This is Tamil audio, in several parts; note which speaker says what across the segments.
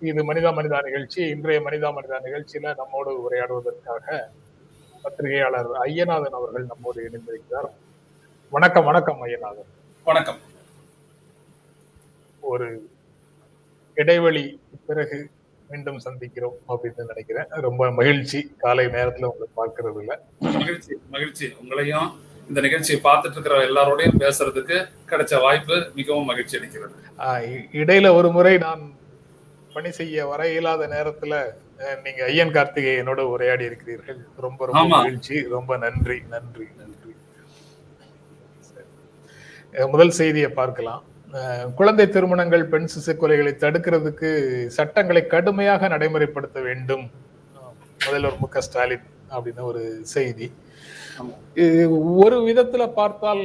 Speaker 1: இது மனிதா மனிதா நிகழ்ச்சி. இன்றைய மனிதா மனிதா நிகழ்ச்சியில நம்மோடு உரையாடுவதற்காக பத்திரிகையாளர் ஐயநாதன் அவர்கள் நம்மோடு இணைந்திருக்கிறார். வணக்கம் வணக்கம் ஐயநாதன்.
Speaker 2: வணக்கம்.
Speaker 1: ஒரு இடைவெளி பிறகு மீண்டும் சந்திக்கிறோம் அப்படின்னு நினைக்கிறேன். ரொம்ப மகிழ்ச்சி. காலை நேரத்துல உங்களை பார்க்கறது இல்ல.
Speaker 2: மகிழ்ச்சி மகிழ்ச்சி. உங்களையும் இந்த நிகழ்ச்சியை பார்த்துட்டு இருக்கிற எல்லாரோடையும் பேசுறதுக்கு கிடைச்ச வாய்ப்பு மிகவும் மகிழ்ச்சி அளிக்கிறது.
Speaker 1: இடையில ஒரு முறை நான் பணி செய்ய வர இயலாத நேரத்துல நீங்க ஐயன் கார்த்திகேயனோட உரையாடி இருக்கிறீர்கள். ரொம்ப ரொம்ப. மகிழ்ச்சி. ரொம்ப நன்றி நன்றி நன்றி. முதல் செய்தியை பார்க்கலாம். குழந்தை திருமணங்கள் பெண் சிசு கொலைகளை தடுக்கிறதுக்கு சட்டங்களை கடுமையாக நடைமுறைப்படுத்த வேண்டும். முதல்வர் மு க ஸ்டாலின் அப்படின்னு ஒரு செய்தி. ஒரு விதத்துல பார்த்தால்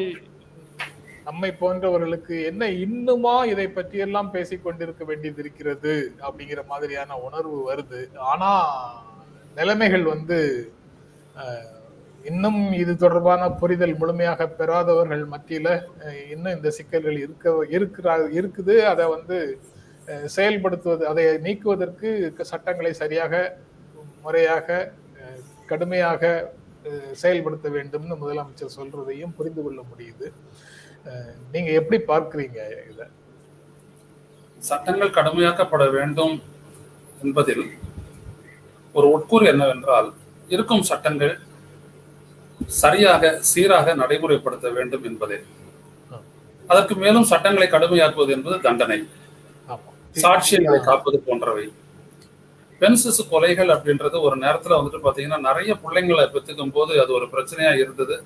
Speaker 1: நம்மை போன்றவர்களுக்கு என்ன இன்னுமா இதை பற்றி எல்லாம் பேசிக் கொண்டிருக்க வேண்டியது இருக்கிறது அப்படிங்கிற மாதிரியான உணர்வு வருது. ஆனா நிலைமைகள் வந்து இன்னும் இது தொடர்பான புரிதல் முழுமையாக பெறாதவர்கள் மத்தியில இன்னும் இந்த சிக்கல்கள் இருக்க இருக்கிறா இருக்குது. அதை வந்து செயல்படுத்துவது அதை நீக்குவதற்கு சட்டங்களை சரியாக முறையாக கடுமையாக செயல்படுத்த வேண்டும்னு முதலமைச்சர் சொல்றதையும் புரிந்து கொள்ள முடியுது. நீங்க எப்படி பார்க்கிறீங்க இத?
Speaker 2: சட்டங்கள் கடுமையாக்கப்பட வேண்டும் என்பதில் ஒரு உட்கூறு என்னவென்றால் இருக்கும் சட்டங்கள் சரியாக சீராக நடைமுறைப்படுத்த வேண்டும் என்பதே. அதற்கு மேலும் சட்டங்களை கடுமையாக்குவது என்பது தண்டனை. சாட்சியங்களை காப்பது போன்றவை. பெண் சிசு கொலைகள் அப்படின்றது ஒரு நேரத்துல வந்துட்டு பாத்தீங்கன்னா நிறைய பிள்ளைங்களை பெற்றுக்கும் போது அது ஒரு பிரச்சனையா இருந்தது.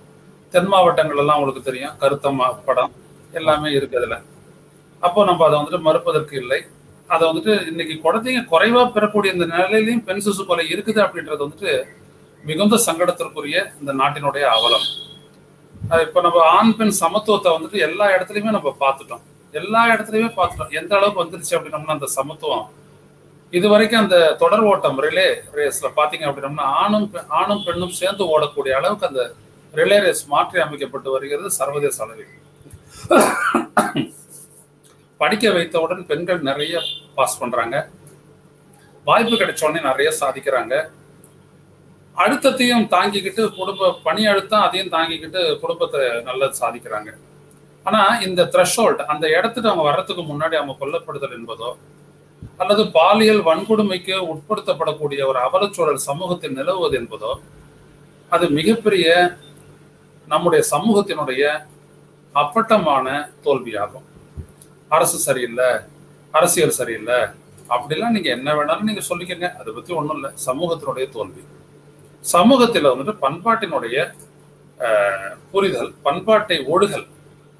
Speaker 2: தென் மாவட்டங்கள் எல்லாம் உங்களுக்கு தெரியும். கருத்தம்மா படம் எல்லாமே இருக்கு அதுல. அப்போ நம்ம அதை வந்துட்டு மறுப்பதற்கு இல்லை. அதை வந்துட்டு இன்னைக்கு குழந்தைங்க குறைவா பெறக்கூடிய இந்த நிலையிலையும் பெண் சிசு கொலை இருக்குது அப்படின்றது வந்துட்டு மிகுந்த சங்கடத்திற்குரிய இந்த நாட்டினுடைய அவலம். இப்போ இப்ப நம்ம ஆண் பெண் சமத்துவத்தை வந்துட்டு எல்லா இடத்துலயுமே நம்ம பார்த்துட்டோம். எல்லா இடத்துலயுமே பார்த்துட்டோம். எந்த அளவுக்கு வந்துருச்சு அப்படின்னம்னா அந்த சமத்துவம். இது வரைக்கும் அந்த தொடர் ஓட்டம் ரிலே ரேஸ்ல பாத்தீங்க அப்படின்னம்னா ஆணும் ஆணும் பெண்ணும் சேர்ந்து ஓடக்கூடிய அளவுக்கு அந்த ரிலே ரேஸ் மாற்றி அமைக்கப்பட்டு வருகிறது சர்வதேச அளவில். படிக்க வைத்தவுடன் பெண்கள் நிறைய பாஸ் பண்றாங்க. வாய்ப்பு கிடைச்ச உடனே நிறைய சாதிக்கிறாங்க. அழுத்தத்தையும் தாங்கிக்கிட்டு குடும்ப பணி அழுத்தம் அதையும் தாங்கிக்கிட்டு குடும்பத்தை நல்லா சாதிக்கிறாங்க. ஆனா இந்த த்ரெஷோல்ட் அந்த இடத்துக்கு அவங்க வர்றதுக்கு முன்னாடி அவங்க கொல்லப்படுதல் என்பதோ அல்லது பாலியல் வன்கொடுமைக்கு உட்படுத்தப்படக்கூடிய ஒரு அவலச்சூழல் சமூகத்தில் நிலவுவது என்பதோ அது மிகப்பெரிய நம்முடைய சமூகத்தினுடைய அப்பட்டமான தோல்வியாகும். அரசு சரியில்லை அரசியல் சரியில்லை அப்படிலாம் நீங்க என்ன வேணாலும் நீங்க சொல்லிக்கங்க. அதை பத்தி ஒன்றும் இல்லை. சமூகத்தினுடைய தோல்வி. சமூகத்தில் வந்துட்டு பண்பாட்டினுடைய புரிதல் பண்பாட்டை ஒழுகல்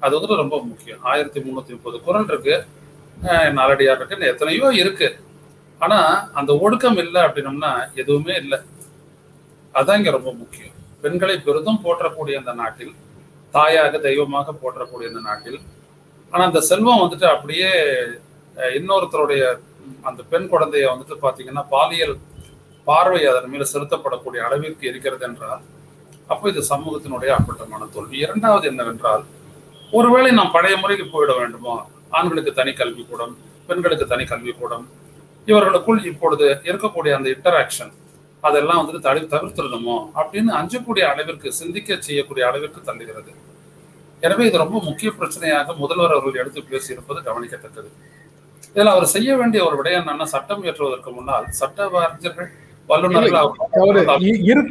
Speaker 2: அது வந்துட்டு ரொம்ப முக்கியம். ஆயிரத்தி முந்நூற்றி முப்பது குரல் இருக்கு. ஆஹ், நாலடியார் இருக்கு எத்தனையோ இருக்கு. ஆனா அந்த ஒடுக்கம் இல்லை அப்படின்னம்னா எதுவுமே இல்லை. அதான் இங்க ரொம்ப முக்கியம். பெண்களை பெரிதும் போற்றக்கூடிய அந்த நாட்டில் தாயாக தெய்வமாக போற்றக்கூடிய அந்த நாட்டில். ஆனா அந்த செல்வம் வந்துட்டு அப்படியே இன்னொருத்தருடைய அந்த பெண் குழந்தைய வந்துட்டு பாத்தீங்கன்னா பாலியல் பார்வை அதன் மேல செலுத்தப்படக்கூடிய அளவிற்கு இருக்கிறது என்றால் அப்போ இது சமூகத்தினுடைய அப்பட்டமான தோல்வி. இரண்டாவது என்னவென்றால் ஒருவேளை நாம் பழைய முறைக்கு போயிட வேண்டுமோ? ஆண்களுக்கு தனி கல்விக்கூடம் பெண்களுக்கு தனி கல்விக்கூடம். இவர்களுக்குள் இப்பொழுது இருக்கக்கூடிய அந்த இன்டராக்ஷன் அதெல்லாம் வந்துட்டு தடு தவிர்த்திடணுமோ அப்படின்னு அஞ்சக்கூடிய அளவிற்கு சிந்திக்க செய்யக்கூடிய அளவிற்கு தள்ளுகிறது எனவே இது ரொம்ப முக்கிய பிரச்சனையாக முதல்வர் அவர்கள் எடுத்து பேசியிருப்பது கவனிக்கத்தக்கது இதில் அவர் செய்ய வேண்டிய ஒரு விடயம் என்னன்னா சட்டம் இயற்றுவதற்கு முன்னால் சட்ட அறிஞர்கள்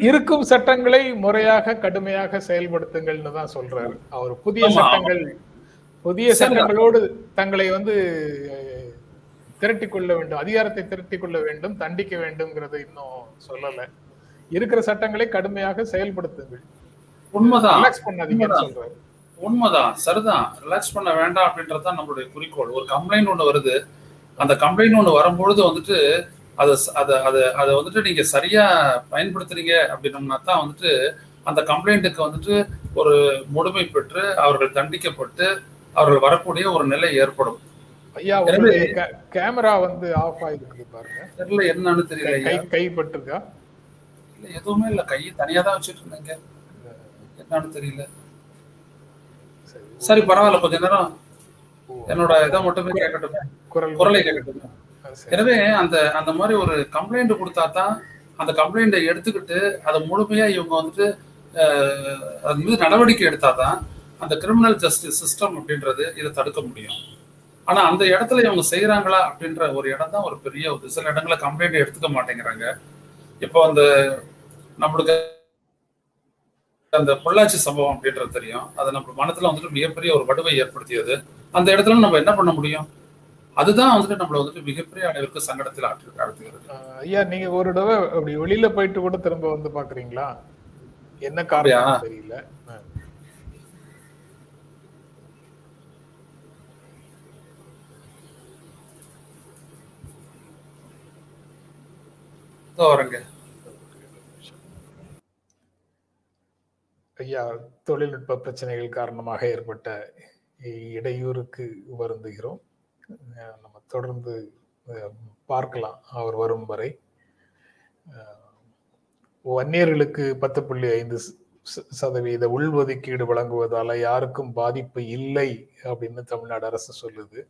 Speaker 1: இருக்கும் சட்டங்களை முறையாக கடுமையாக செயல்படுத்துங்கள்னு தான் சொல்றாரு அவர் புதிய. சட்டங்கள் புதிய. சட்டங்களோடு தங்களை வந்து அஹ், திரட்டிக் கொள்ள வேண்டும் அதிகாரத்தை திரட்டிக் கொள்ள வேண்டும் தண்டிக்க வேண்டும்ங்கிறத இன்னும் சொல்லல. இருக்கிற சட்டங்களை கடுமையாக செயல்படுத்துங்கள்.
Speaker 2: உண்மைதான்.
Speaker 1: ரிலாக்ஸ் பண்ணாதீங்கன்னு. சொல்றாரு.
Speaker 2: உண்மைதான். சரிதான். ரிலாக்ஸ் பண்ண வேண்டாம் அப்படின்றது தான் நம்மளுடைய குறிக்கோள். ஒரு கம்ப்ளைண்ட் ஒன்று வருது. அந்த கம்ப்ளைண்ட் ஒன்று வரும்பொழுது வந்துட்டு அதை அதை அதை அதை வந்துட்டு நீங்க சரியா பயன்படுத்துறீங்க அப்படின்னம்னா தான் வந்துட்டு அந்த கம்ப்ளைண்ட்டுக்கு வந்துட்டு ஒரு முழுமை பெற்று அவர்கள் தண்டிக்கப்பட்டு அவர்கள் வரக்கூடிய ஒரு நிலை ஏற்படும்.
Speaker 1: ஐயா கேமரா வந்து ஆஃப் ஆயிருக்குது பாருங்க.
Speaker 2: தெரியல என்னன்னு தெரியல
Speaker 1: கை. கைப்பட்டிருக்கா
Speaker 2: இல்ல எதுவுமே இல்ல. கையை தனியா தான் வச்சுட்டு இருந்தேங்க என்னன்னு தெரியல. சரி பரவாயில்ல. கொஞ்ச நேரம் என்னோட இதை மட்டுமே கேட்கட்டும்.
Speaker 1: குரல்
Speaker 2: கேட்கட்டும். எனவே அந்த அந்த மாதிரி ஒரு கம்ப்ளைண்ட் கொடுத்தா தான் அந்த கம்ப்ளைண்ட்டை எடுத்துக்கிட்டு அதை முழுமையா இவங்க வந்துட்டு அது மீது நடவடிக்கை எடுத்தாதான் அந்த கிரிமினல் ஜஸ்டிஸ் சிஸ்டம் அப்படின்றது இதை தடுக்க முடியும். ஆனா அந்த இடத்துல இவங்க செய்யறாங்களா அப்படின்ற ஒரு இடம் தான் ஒரு பெரிய ஒரு சில இடங்களை கம்ப்ளைண்ட் எடுத்துக்க மாட்டேங்கிறாங்க. இப்போ அந்த நம்மளுக்கு அந்த பொள்ளாச்சி சம்பவம் அப்படின்றது தெரியும். அது நம்ம மனத்துல வந்துட்டு மிகப்பெரிய ஒரு வடுவை ஏற்படுத்தியது. அந்த இடத்துல நம்ம என்ன பண்ண முடியும்? அதுதான் வந்துட்டு நம்மள வந்துட்டு மிகப்பெரிய அளவிற்கு சங்கடத்தில் ஆற்று ஆழ்த்துகிறது.
Speaker 1: ஐயா நீங்க ஒரு தடவை அப்படி வெளியில போயிட்டு கூட திரும்ப வந்து பாக்குறீங்களா என்ன? காரணம் தெரியல.
Speaker 2: வரங்க
Speaker 1: ஐயா தொழில்நுட்ப பிரச்சனைகள் காரணமாக ஏற்பட்ட இடையூறுக்கு வருந்துகிறோம். நம்ம தொடர்ந்து பார்க்கலாம் அவர் வரும் வரை. வன்னியர்களுக்கு பத்து புள்ளி ஐந்து ச- சதவீத உள்ஒதுக்கீடு வழங்குவதால யாருக்கும் பாதிப்பு இல்லை அப்படின்னு தமிழ்நாடு அரசு சொல்லுது.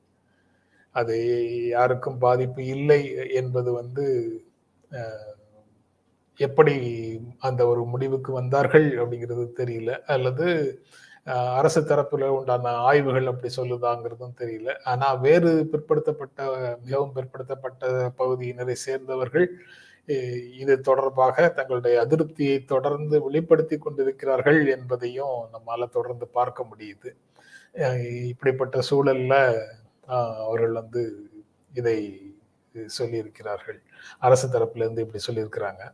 Speaker 1: அது யாருக்கும் பாதிப்பு இல்லை என்பது வந்து எப்படி அந்த ஒரு முடிவுக்கு வந்தார்கள் அப்படிங்கிறது தெரியல. அல்லது அரசு தரப்புல உண்டான ஆய்வுகள் அப்படி சொல்லுதாங்கிறதும் தெரியல. ஆனா வேறு பிற்படுத்தப்பட்ட மிகவும் பிற்படுத்தப்பட்ட பகுதியினரை சேர்ந்தவர்கள் இது தொடர்பாக தங்களுடைய அதிருப்தியை தொடர்ந்து வெளிப்படுத்தி கொண்டிருக்கிறார்கள் என்பதையும் நம்மால தொடர்ந்து பார்க்க முடியுது. இப்படிப்பட்ட சூழல்ல அவர்கள் வந்து இதை சொல்லியிருக்கிறார்கள். அரசு தரப்பிலிருந்து இப்படி சொல்லியிருக்கிறாங்க.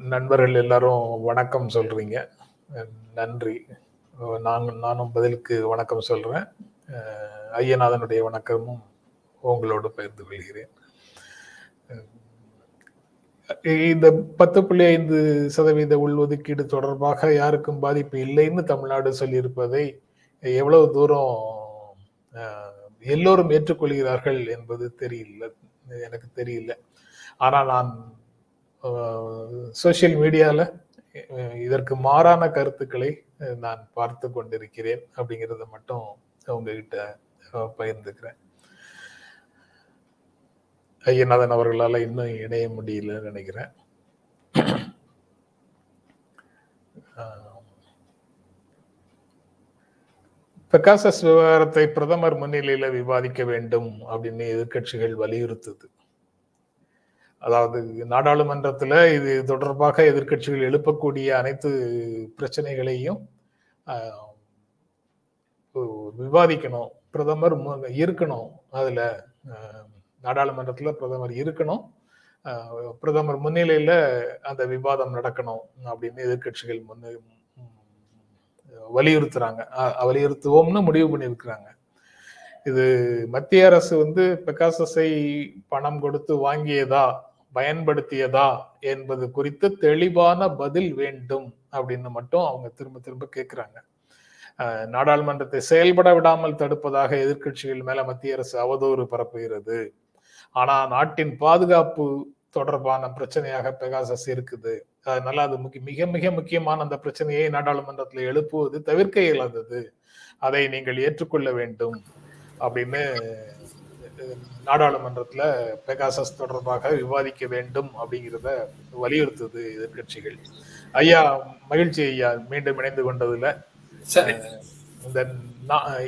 Speaker 1: நண்பர்கள் எல்லாரும் வணக்கம் சொல்றீங்க. நன்றி. அஹ் நானும் பதிலுக்கு வணக்கம் சொல்றேன். ஐயநாதனுடைய வணக்கமும் உங்களோடு பகிர்ந்து கொள்கிறேன். இந்த பத்து புள்ளி ஐந்து சதவீத உள்ஒதுக்கீடு தொடர்பாக யாருக்கும் பாதிப்பு இல்லைன்னு தமிழ்நாடு சொல்லியிருப்பதை எவ்வளவு தூரம் எல்லோரும் ஏற்றுக்கொள்கிறார்கள் என்பது தெரியல எனக்கு தெரியல. ஆனால் நான் சோசியல் மீடியாவில் இதற்கு மாறான கருத்துக்களை நான் பார்த்து கொண்டிருக்கிறேன் அப்படிங்கிறத மட்டும் உங்ககிட்ட பகிர்ந்துக்கிறேன். ஐயநாதன் அவர்களால் இன்னும் இணைய முடியலன்னு நினைக்கிறேன். பெக்காசஸ் விவகாரத்தை பிரதமர் முன்னிலையில விவாதிக்க வேண்டும் அப்படின்னு எதிர்க்கட்சிகள் வலியுறுத்துது. அதாவது நாடாளுமன்றத்தில் இது தொடர்பாக எதிர்க்கட்சிகள் எழுப்பக்கூடிய அனைத்து பிரச்சனைகளையும் விவாதிக்கணும். பிரதமர் மு- இருக்கணும். அதில் நாடாளுமன்றத்தில் பிரதமர் இருக்கணும். பிரதமர் முன்னிலையில் அந்த விவாதம் நடக்கணும் அப்படின்னு எதிர்க்கட்சிகள் முன்னு வலியுறுத்துறாங்க. வலியுறுத்துவோம்னு முடிவு பண்ணியிருக்கிறாங்க. இது மத்திய அரசு வந்து பெகாசஸை பணம் கொடுத்து வாங்கியதா பயன்படுத்தியதா என்பது குறித்து தெளிவான பதில் வேண்டும் அப்படின்னு மட்டும் அவங்க திரும்ப திரும்ப கேட்கிறாங்க நாடாளுமன்றத்தை செயல்பட விடாமல் தடுப்பதாக எதிர்க்கட்சிகள் மேல மத்திய அரசு அவதூறு பரப்புகிறது. ஆனா நாட்டின் பாதுகாப்பு தொடர்பான பிரச்சனையாக பெகாசஸ் இருக்குது. அதனால அது முக்கிய மிக மிக முக்கியமான அந்த பிரச்சனையை நாடாளுமன்றத்தில் எழுப்புவது தவிர்க்க இயலாதது. அதை நீங்கள் ஏற்றுக்கொள்ள வேண்டும் அப்படின்னு நாடாளுமன்றத்துல பெகாசஸ் தொடர்பாக விவாதிக்க வேண்டும் அப்படிங்கிறத வலியுறுத்துது எதிர்க்கட்சிகள். ஐயா மகிழ்ச்சி ஐயா மீண்டும் இணைந்து கொண்டதுல இந்த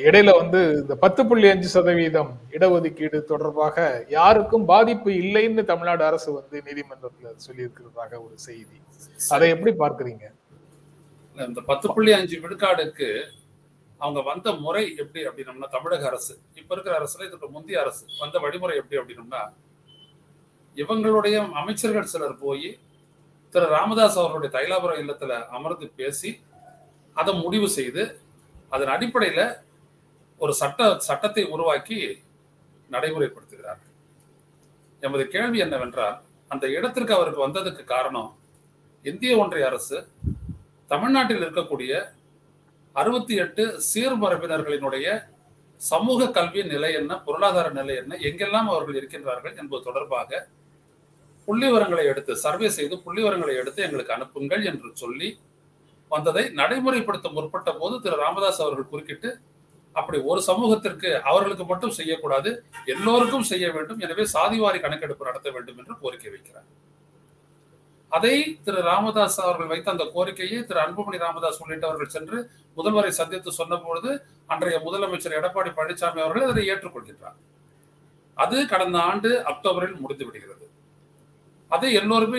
Speaker 1: இடையில வந்து இந்த பத்து புள்ளி அஞ்சு சதவீதம் இடஒதுக்கீடு தொடர்பாக யாருக்கும் பாதிப்பு இல்லைன்னு தமிழ்நாடு அரசு வந்து நீதிமன்றத்துல சொல்லியிருக்கிறதாக ஒரு செய்தி. அதை எப்படி பார்க்கறீங்க?
Speaker 2: இந்த பத்து புள்ளி அஞ்சு விழுக்காடுக்கு அவங்க வந்த முறை எப்படி அப்படின்னம்னா தமிழக அரசு. இப்ப இருக்கிற அரசுல இதுக்கு முந்தைய அரசு. வந்த வழிமுறை எப்படி அப்படின்னம்னா இவங்களுடைய அமைச்சர்கள் சிலர் போய் திரு ராமதாஸ் அவர்களுடைய தைலாபுரம் இல்லத்துல அமர்ந்து பேசி அதை முடிவு செய்து அதன் அடிப்படையில் ஒரு சட்ட சட்டத்தை உருவாக்கி நடைமுறைப்படுத்துகிறார். எமது கேள்வி என்னவென்றால் அந்த இடத்திற்கு அவருக்கு வந்ததுக்கு காரணம் இந்திய ஒன்றிய அரசு தமிழ்நாட்டில் இருக்கக்கூடிய அறுபத்தி எட்டு சீர்மரபினர்களினுடைய சமூக கல்வி நிலை என்ன பொருளாதார நிலை என்ன எங்கெல்லாம் அவர்கள் இருக்கின்றார்கள் என்பது தொடர்பாக புள்ளிவரங்களை எடுத்து சர்வே செய்து புள்ளிவரங்களை எடுத்து எங்களுக்கு அனுப்புங்கள் என்று சொல்லி வந்ததை நடைமுறைப்படுத்த முற்பட்ட போது திரு ராமதாஸ் அவர்கள் குறுக்கிட்டு அப்படி ஒரு சமூகத்திற்கு அவர்களுக்கு மட்டும் செய்யக்கூடாது எல்லோருக்கும் செய்ய வேண்டும் எனவே சாதிவாரி கணக்கெடுப்பு நடத்த வேண்டும் என்று கோரிக்கை வைக்கிறார். அதை திரு ராமதாஸ் அவர்கள் வைத்த அந்த கோரிக்கையை திரு அன்புமணி ராமதாஸ் உள்ளிட்டவர்கள் சென்று முதல்வரை சந்தித்து சொன்னபொழுது அன்றைய முதலமைச்சர் எடப்பாடி பழனிசாமி அவர்கள் அதை ஏற்றுக்கொள்கின்றார். அது கடந்த ஆண்டு அக்டோபரில் முடிந்து விடுகிறது அதை எல்லோருமே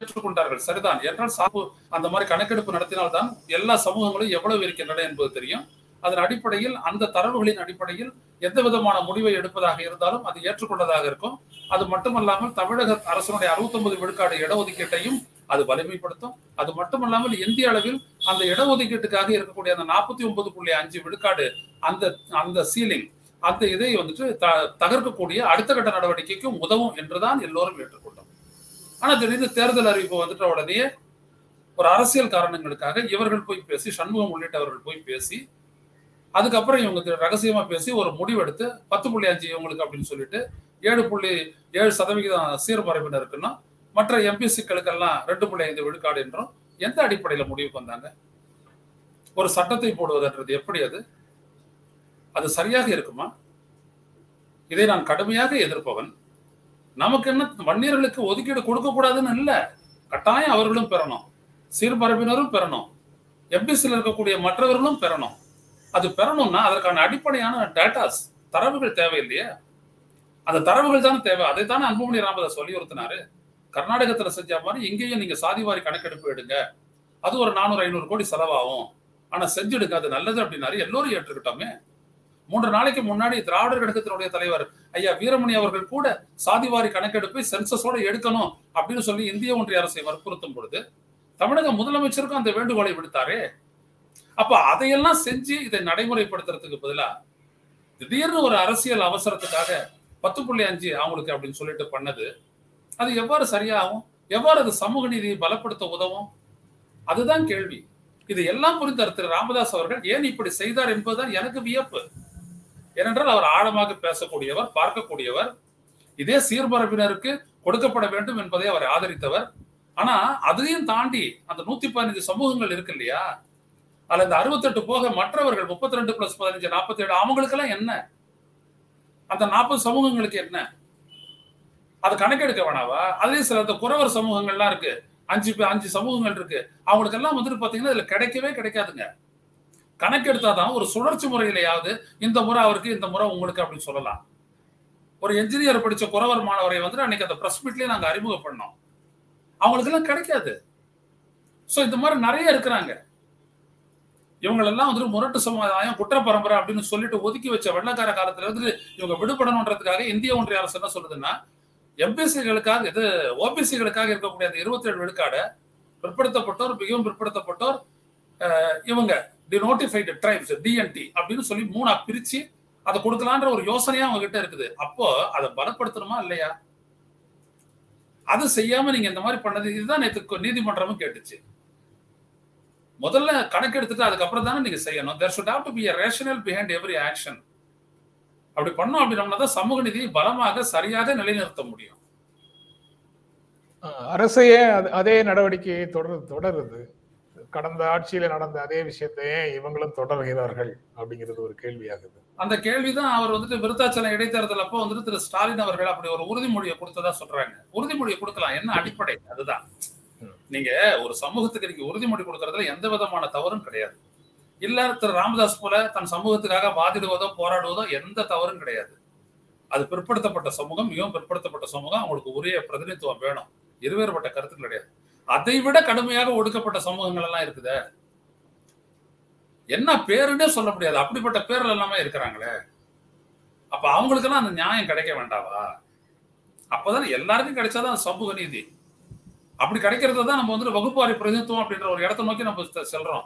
Speaker 2: ஏற்றுக்கொண்டார்கள். சரிதான். என்றால் சாப்பு அந்த மாதிரி கணக்கெடுப்பு நடத்தினால்தான் எல்லா சமூகங்களும் எவ்வளவு இருக்கின்றன என்பது தெரியும். அதன் அடிப்படையில் அந்த தரவுகளின் அடிப்படையில் எந்த விதமான முடிவை எடுப்பதாக இருந்தாலும் அது ஏற்றுக்கொண்டதாக இருக்கும். அது மட்டுமல்லாமல் தமிழக அரசனுடைய அறுபத்தி ஒன்பது விழுக்காடு இடஒதுக்கீட்டையும் அது வலிமைப்படுத்தும். அது மட்டுமல்லாமல் இந்திய அளவில் அந்த இடஒதுக்கீட்டுக்காக இருக்கக்கூடிய அந்த நாற்பத்தி ஒன்பது புள்ளி அஞ்சு விழுக்காடு அந்த அந்த சீலிங் அந்த இதை வந்துட்டு த தகர்க்கக்கூடிய அடுத்த கட்ட நடவடிக்கைக்கும் உதவும் என்றுதான் எல்லோரும் ஏற்றுக்கொண்டோம். ஆனா திடீர்னு தேர்தல் அறிவிப்பு வந்துட்ட உடனே ஒரு அரசியல் காரணங்களுக்காக இவர்கள் போய் பேசி சண்முகம் உள்ளிட்டவர்கள் போய் பேசி அதுக்கப்புறம் இவங்க ரகசியமா பேசி ஒரு முடிவெடுத்து பத்து புள்ளி அஞ்சு இவங்களுக்கு அப்படின்னு சொல்லிட்டு ஏழு புள்ளி ஏழு சதவிகிதம் சீர்மரபினர் இருக்குன்னா மற்ற எம்பிசிக்களுக்கெல்லாம் ரெண்டு புள்ளி ஐந்து விழுக்காடு என்றும் எந்த அடிப்படையில முடிவுக்கு வந்தாங்க? ஒரு சட்டத்தை போடுவதுன்றது எப்படி அது? அது சரியாக இருக்குமா? இதை நான் கடுமையாக எதிர்ப்பவன். நமக்கு என்ன வன்னியர்களுக்கு ஒதுக்கீடு கொடுக்க கூடாதுன்னு இல்ல. கட்டாயம் அவர்களும் பெறணும். சிறுபரப்பினரும் பெறணும். எம்பிசியில் இருக்கக்கூடிய மற்றவர்களும் பெறணும். அது பெறணும்னா அதற்கான அடிப்படையான டேட்டாஸ் தரவுகள் தேவையில்லையே. அந்த தரவுகள் தானே தேவை. அதை தானே அன்புமணி ராமதாஸ் வலியுறுத்தினாரு. கர்நாடகத்துல செஞ்ச மாதிரி இங்கேயும் நீங்க சாதிவாரி கணக்கெடுப்பு எடுங்க. அது ஒரு நானூறு ஐநூறு கோடி செலவாகும். ஆனா செஞ்சுடுங்க அது நல்லது அப்படின்னாரு. எல்லோரும் ஏற்றுக்கிட்டோமே. மூன்று நாளைக்கு முன்னாடி திராவிடர் கழகத்தினுடைய தலைவர் ஐயா வீரமணி அவர்கள் கூட சாதிவாரி கணக்கெடுப்பை சென்சஸோட எடுக்கணும் அப்படின்னு சொல்லி இந்திய ஒன்றிய அரசை வற்புறுத்தும் பொழுது தமிழக முதலமைச்சருக்கும் அந்த வேண்டுகோளை விடுத்தாரே. அப்ப அதையெல்லாம் செஞ்சு இதை நடைமுறைப்படுத்துறதுக்கு பதிலா திடீர்னு ஒரு அரசியல் அவசரத்துக்காக பத்து புள்ளி அஞ்சு அவங்களுக்கு அப்படின்னு சொல்லிட்டு பண்ணது. அது எவ்வாறு சரியாகும்? எவ்வாறு அது சமூக நீதியை பலப்படுத்த உதவும்? அதுதான் கேள்வி. இது எல்லாம் புரிந்த திரு ராமதாஸ் அவர்கள் ஏன் இப்படி செய்தார் என்பதுதான் எனக்கு வியப்பு. ஏனென்றால் அவர் ஆழமாக பேசக்கூடியவர் பார்க்கக்கூடியவர். இதே சீர்பரப்பினருக்கு கொடுக்கப்பட வேண்டும் என்பதை அவர் ஆதரித்தவர். ஆனா அதையும் தாண்டி அந்த நூத்தி பதினஞ்சு சமூகங்கள் இருக்கு இல்லையா? அதுல இந்த அறுபத்தெட்டு போக மற்றவர்கள் முப்பத்தி ரெண்டு பிளஸ் பதினஞ்சு நாற்பத்தி ஏழு அவங்களுக்கெல்லாம் என்ன? அந்த நாற்பது சமூகங்களுக்கு என்ன? அது கணக்கெடுக்க வேணாவா? அதுலயும் சில இந்த குறவர் சமூகங்கள்லாம் இருக்கு. அஞ்சு அஞ்சு சமூகங்கள் இருக்கு. அவங்களுக்கு எல்லாம் வந்துட்டு பாத்தீங்கன்னா இதுல கிடைக்கவே கிடைக்காதுங்க. கணக்கெடுத்தாதான் ஒரு சுழற்சி முறையிலையாவது இந்த முறை அவருக்கு இந்த முறை உங்களுக்கு அப்படின்னு சொல்லலாம். ஒரு என்ஜினியர் படிச்ச குறவர் மாணவரை வந்து அன்னைக்கு அந்த பிரஸ் மீட்லயே நாங்க அறிமுகம் பண்ணோம் அவங்களுக்கு எல்லாம் கிடைக்காது. சோ இந்த மாதிரி நிறைய இருக்கிறாங்க. இவங்களெல்லாம் வந்துட்டு முரட்டு சமுதாயம் குற்ற பரம்பரை அப்படின்னு சொல்லிட்டு ஒதுக்கி வச்ச வெள்ளக்கார காலத்துல இருந்து இவங்க விடுபடணுன்றதுக்காக இந்திய ஒன்றிய அரசு என்ன சொல்லுதுன்னா எம்பிசிகளுக்காக இது ஓபிசிகளுக்காக இருக்கக்கூடிய அந்த இருபத்தி ஏழு விழுக்காட பிற்படுத்தப்பட்டோர் மிகவும் பிற்படுத்தப்பட்டோர் இவங்க டி நோட்டிஃபைடு ட்ரைப்ஸ் டிஎன்டி அப்படின்னு சொல்லி மூணா பிரிச்சு அதை கொடுக்கலான்ற ஒரு யோசனையா அவங்க கிட்ட இருக்குது. அப்போ அதை பலப்படுத்தணுமா இல்லையா? அது செய்யாம நீங்க இந்த மாதிரி பண்ணது இதுதான் நேற்று நீதிமன்றமும் கேட்டுச்சு. முதல்ல கணக்கெடுத்துட்டு அதுக்கப்புறம் தானே நீங்க செய்யணும். There should have to be rational behind every action அப்படி பண்ணோம் அப்படின்னா தான் சமூக நிதியை பலமாக சரியாக நிலைநிறுத்த முடியும்.
Speaker 1: அரசையே அதே நடவடிக்கையை தொடர் தொடருது. கடந்த ஆட்சியில நடந்த அதே விஷயத்தையே இவங்களும் தொடர்கிறார்கள் அப்படிங்கிறது ஒரு கேள்வியாகுது.
Speaker 2: அந்த கேள்விதான் அவர் வந்துட்டு விருத்தாச்சலம் இடைத்தேர்தல் அப்போ வந்துட்டு திரு ஸ்டாலின் அவர்கள் அப்படி ஒரு உறுதிமொழியை கொடுத்ததா சொல்றாங்க. உறுதிமொழியை கொடுக்கலாம். என்ன அடிப்படை? அதுதான். நீங்க ஒரு சமூகத்துக்கு நீங்க உறுதிமொழி கொடுக்கறதுல எந்த விதமான தவறும் கிடையாது. இல்ல திரு ராமதாஸ் போல தன் சமூகத்துக்காக வாதிடுவதோ போராடுவதோ எந்த தவறும் கிடையாது. அது பிற்படுத்தப்பட்ட சமூகம் மிகவும் பிற்படுத்தப்பட்ட சமூகம். அவங்களுக்கு உரிய பிரதிநிதித்துவம் வேணும். இருவேறுபட்ட கருத்து கிடையாது. அதை விட கடுமையாக ஒடுக்கப்பட்ட சமூகங்கள் எல்லாம் இருக்குது. என்ன பேருன்னே சொல்ல முடியாது. அப்படிப்பட்ட பேர்ல எல்லாமே இருக்கிறாங்களே. அப்ப அவங்களுக்கெல்லாம் அந்த நியாயம் கிடைக்க வேண்டாவா? அப்பதான் எல்லாருக்கும் கிடைச்சாதான் சமூக நீதி. அப்படி கிடைக்கிறது தான் நம்ம வந்து வகுப்பாரி பிரதிநிதித்துவம் அப்படின்ற ஒரு இடத்த நோக்கி நம்ம செல்றோம்.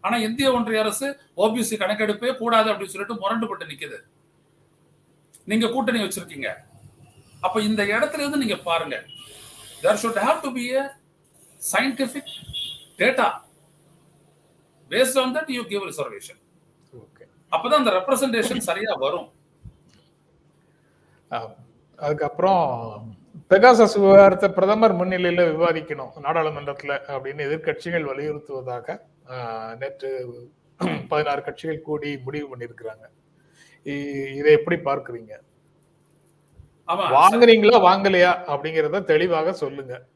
Speaker 2: ஆனா இந்திய ஒன்றிய அரசு ஓபிசி கணக்கெடுப்பே கூடாது அப்படின்னு சொல்லிட்டு முரண்டுபட்டு நிக்குது. நீங்க கூட்டணி வச்சிருக்கீங்க. அப்ப இந்த இடத்துல இருந்து நீங்க பாருங்க. There should have to be a scientific data based on that you give reservation அப்பதான் அந்த ரெப்ரசன்டேஷன் சரியா வரும்.
Speaker 1: அதுக்கப்புறம் பெகாசஸ் விவகாரத்தை பிரதமர் முன்னிலையில விவாதிக்கணும் நாடாளுமன்றத்துல அப்படின்னு எதிர்கட்சிகள் வலியுறுத்துவதாக நேற்று பதினாறு கட்சிகள் கூடி முடிவு பண்ணியிருக்கிறாங்க. இதை எப்படி பார்க்கறீங்க?
Speaker 2: ஆமா.
Speaker 1: வாங்குனீங்களா வாங்கலையா அப்படிங்கறத தெளிவாக சொல்லுங்க.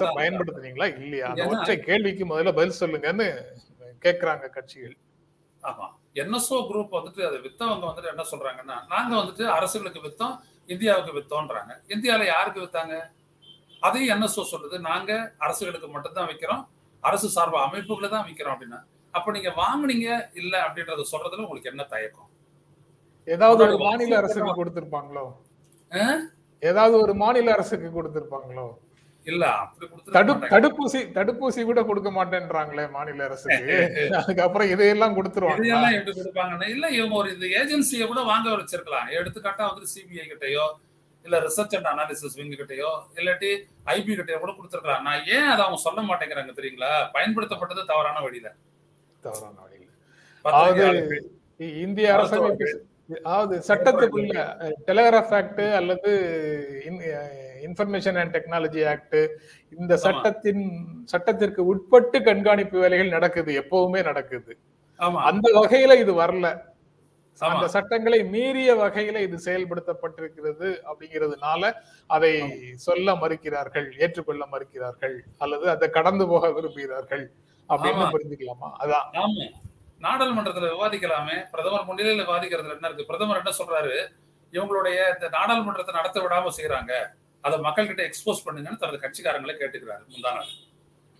Speaker 2: அதான்.
Speaker 1: பயன்படுத்துனீங்களா இல்லையா? ஒற்றை கேள்விக்கு முதல்ல பதில் சொல்லுங்கன்னு கேக்குறாங்க கட்சிகள்.
Speaker 2: ஆமா. என்எஸ்ஓ குரூப் வந்துட்டு அதை வித்தவங்க வந்துட்டு என்ன சொல்றாங்கன்னா நாங்க வந்துட்டு அரசுகளுக்கு வித்தோம் இந்தியாவுக்கு வித்தோன்றாங்க. இந்தியால யாருக்கு வித்தாங்க? அதையும் என்எஸ்ஓ சொல்லுது. நாங்க அரசுகளுக்கு மட்டும்தான் விக்கிறோம். அரசு சார்பு அமைப்புகளை தான் விக்கிறோம் அப்படின்னா. அப்ப நீங்க வாங்குனீங்க இல்ல அப்படின்றத சொல்றதுல உங்களுக்கு என்ன தயக்கம்?
Speaker 1: ஏதாவது மாநில
Speaker 2: போடுறோம்.
Speaker 1: கொடுத்திருப்பாங்களோ? ஏதாவது ஒரு மாநில அரசுக்கு கொடுத்திருப்பாங்களோ?
Speaker 2: இல்ல.
Speaker 1: தடுப்பூசி தடுப்பூசி கூட கொடுக்க மாட்டேன்றாங்களே மாநில அரசுக்கு. அதுக்கப்புறம் இதையெல்லாம் கொடுத்துருவாங்க.
Speaker 2: எப்படி கொடுப்பாங்கன்னா? இல்ல இவங்க ஒரு இந்த ஏஜென்சியை கூட வாங்க வச்சிருக்கலாம். எடுத்துக்காட்டா வந்து சிபிஐ கிட்டயோ இல்ல ரிசர்ச் அண்ட் அனாலிசிஸ் விங் கிட்டயோ இல்லாட்டி ஐபி கிட்டயோ கூட கொடுத்துருக்கலாம். நான் ஏன் அதை அவங்க சொல்ல மாட்டேங்கிறாங்க தெரியுங்களா? பயன்படுத்தப்பட்டது தவறான வழியில.
Speaker 1: தவறான வழியில். இந்திய அரசமைப்பு அதாவது சட்டத்துக்குள்ள டெலிகிராஃப் ஆக்ட் அல்லது இன்ஃபர்மேஷன் அண்ட் டெக்னாலஜி ஆக்ட் இந்த சட்டத்தின் சட்டத்திற்கு உட்பட்டு கண்காணிப்பு வேலைகள் நடக்குது எப்பவுமே நடக்குது. அந்த வகையில இது வரல. அந்த சட்டங்களை மீறிய வகையில இது செயல்படுத்தப்பட்டிருக்கிறது அப்படிங்கிறதுனால அதை சொல்ல மறுக்கிறார்கள் ஏற்றுக்கொள்ள மறுக்கிறார்கள் அல்லது அதை கடந்து போக விரும்புகிறார்கள் அப்படின்னு. புரிஞ்சுக்கலாமா? அதான்.
Speaker 2: ஆமா. நாடாளுமன்றத்துல விவாதிக்கலாமே பிரதமர் முன்னிலையில விவாதிக்கிறதுல என்ன இருக்கு? பிரதமர் என்ன சொல்றாரு? இவங்களுடைய இந்த நாடாளுமன்றத்தை நடத்த விடாம செய்யறாங்க அதை மக்கள் கிட்ட எக்ஸ்போஸ் பண்ணுங்கன்னு தனது கட்சிக்காரங்களை கேட்டுக்கிறாரு முந்தா நாள்.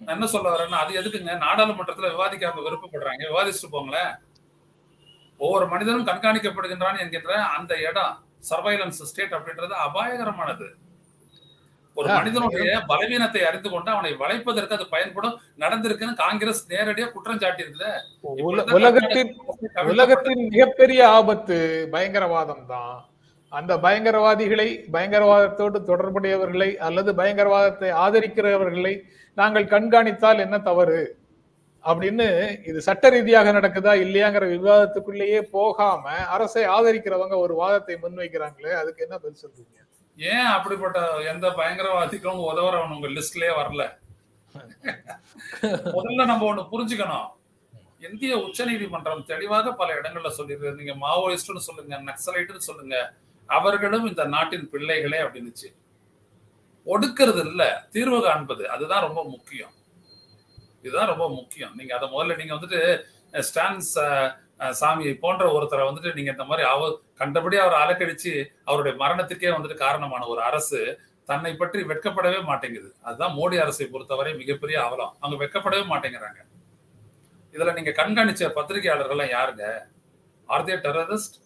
Speaker 2: நான் என்ன சொல்ல வரேன்னா அது எதுக்குங்க? நாடாளுமன்றத்துல விவாதிக்காம விருப்பப்படுறாங்க. விவாதிச்சுட்டு போங்களேன். ஒவ்வொரு மனிதனும் கண்காணிக்கப்படுகின்றான் என்கின்ற அந்த இடம் சர்வைலன்ஸ் ஸ்டேட் அப்படின்றது அபாயகரமானது. ஒரு மனிதனுடைய பலவீனத்தை அறிந்து கொண்டு அவனை வளைப்பதற்கு அது பயன்படும். நடந்திருக்குன்னு காங்கிரஸ் நேரடியா குற்றம் சாட்டி
Speaker 1: உல- உலகத்தின் உலகத்தின் மிகப்பெரிய ஆபத்து பயங்கரவாதம் தான். அந்த பயங்கரவாதிகளை பயங்கரவாதத்தோடு தொடர்புடையவர்களை அல்லது பயங்கரவாதத்தை ஆதரிக்கிறவர்களை நாங்கள் கண்காணித்தால் என்ன தவறு? அப்படின்னு இது சட்ட ரீதியாக நடக்குதா இல்லையாங்கிற விவாதத்துக்குள்ளேயே போகாம அரசை ஆதரிக்கிறவங்க ஒரு வாதத்தை முன்வைக்கிறாங்களே அதுக்கு என்ன பதில் சொல்றீங்க?
Speaker 2: ஏன் அப்படிப்பட்ட எந்த பயங்கரவாதிக்கும் உதவுறவன் உங்க லிஸ்ட்லயே வரல? முதல்ல நம்ம ஒண்ணு புரிஞ்சுக்கணும். இந்திய உச்சநீதிமன்றம் தெளிவாக பல இடங்கள்ல சொல்லிருக்கு நீங்க மாவோயிஸ்ட்னு சொல்லுங்க நக்சலைட்னு சொல்லுங்க. அவர்களும் இந்த நாட்டின் பிள்ளைகளே அப்படின்னுச்சு. ஒடுக்கிறது இல்ல தீர்வு காண்பது. அதுதான் ரொம்ப முக்கியம். இதுதான் ரொம்ப முக்கியம். நீங்க அதை முதல்ல நீங்க வந்துட்டு ஸ்டான்ஸ் சாமியை சாமி போன்ற ஒருத்தரை வந்துட்டு நீங்க இந்த மாதிரி அவர் கண்டபடி அவர் அலக்கடிச்சு அவருடைய மரணத்துக்கே வந்துட்டு காரணமான ஒரு அரசு தன்னை பற்றி வெட்கப்படவே மாட்டேங்குது. அதுதான் மோடி அரசை பொறுத்தவரை மிகப்பெரிய அவலம். அவங்க வெட்கப்படவே மாட்டேங்கிறாங்க. இதுல நீங்க கண்காணிச்ச பத்திரிகையாளர்கள்லாம் யாருங்க? ஆர்தே டெரரிஸ்ட்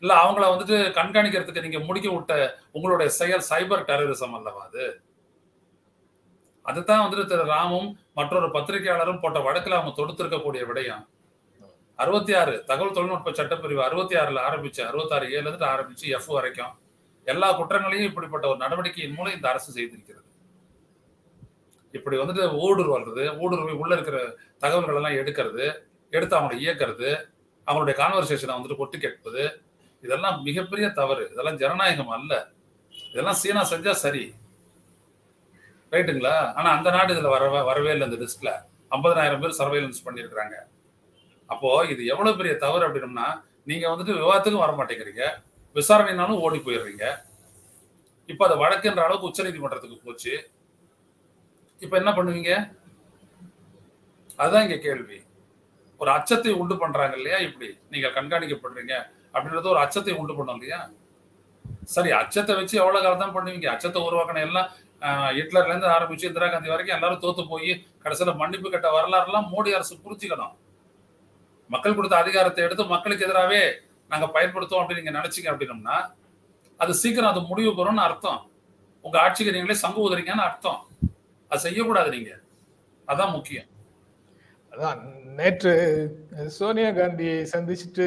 Speaker 2: இல்ல அவங்கள வந்துட்டு கண்காணிக்கிறதுக்கு நீங்க முடிக்க விட்ட உங்களுடைய செயல் சைபர் டெரரிசம் அல்லவா அது? அதுதான் வந்துட்டு திரு ராமும் மற்றொரு பத்திரிகையாளரும் போட்ட வழக்குல அவங்க தொடுத்திருக்கக்கூடிய விடயம். அறுபத்தி ஆறு தகவல் தொழில்நுட்ப சட்டப்பிரிவு அறுபத்தி ஆறுல ஆரம்பிச்சு அறுபத்தாறு ஏழுல இருந்து ஆரம்பிச்சு எஃப் வரைக்கும் எல்லா குற்றங்களையும் இப்படிப்பட்ட ஒரு நடவடிக்கையின் மூலம் இந்த அரசு செய்திருக்கிறது. இப்படி வந்துட்டு ஊடுருவல்றது ஊடுருவி உள்ள இருக்கிற தகவல்கள் எல்லாம் எடுக்கிறது எடுத்து அவங்களை இயக்கிறது அவங்களுடைய கான்வர்சேஷனை வந்துட்டு கொட்டு கேட்பது இதெல்லாம் மிகப்பெரிய தவறு. இதெல்லாம் ஜனநாயகம் அல்ல. இதெல்லாம் சீனா செஞ்சா சரி. ரைட்டுங்களா ஆனா அந்த நாடு இதுல வரவே வரவே இல்லை இந்த லிஸ்ட்ல ஐம்பதனாயிரம் பேர் சர்வைலன்ஸ் பண்ணியிருக்கிறாங்க. அப்போ இது எவ்வளவு பெரிய தவறு அப்படின்னம்னா நீங்க வந்துட்டு விவாதத்துக்கும் வர மாட்டேங்கிறீங்க. விசாரணைனாலும் ஓடி போயிடுறீங்க. இப்ப அது வழக்குன்ற அளவுக்கு உச்சநீதிமன்றத்துக்கு போச்சு. இப்ப என்ன பண்ணுவீங்க? அதுதான் இங்க கேள்வி. ஒரு அச்சத்தை உண்டு பண்றாங்க இல்லையா இப்படி? நீங்க கண்காணிக்கப்படுறீங்க. அப்படின்றது ஒரு அச்சத்தை உண்டு பண்ணும் இல்லையா? சரி அச்சத்தை வச்சு எவ்வளவு காலம் தான் பண்ணுவீங்க? அச்சத்தை உருவாக்கின எல்லாம் ஹிட்லர்ல இருந்து ஆரம்பிச்சு இந்திரா காந்தி வரைக்கும் எல்லாரும் தோத்து போய் கடைசியில மன்னிப்பு கட்ட வரலாறு எல்லாம் மோடி அரசு புரிஞ்சுக்கணும். மக்கள் கொடுத்த அதிகாரத்தை எடுத்து மக்களுக்கு எதிராகவே நாங்க பயன்படுத்துவோம் அப்படின்னு நீங்க நினைச்சீங்க அப்படின்னம்னா அது சீக்கிரம் அது முடிவு பெறும்னு அர்த்தம். உங்க ஆட்சிக்கு நீங்களே சங்கு உதறீங்கன்னு அர்த்தம். அது செய்யக்கூடாது நீங்க. அதான் முக்கியம்.
Speaker 1: அதான் நேற்று சோனியா காந்தியை சந்திச்சுட்டு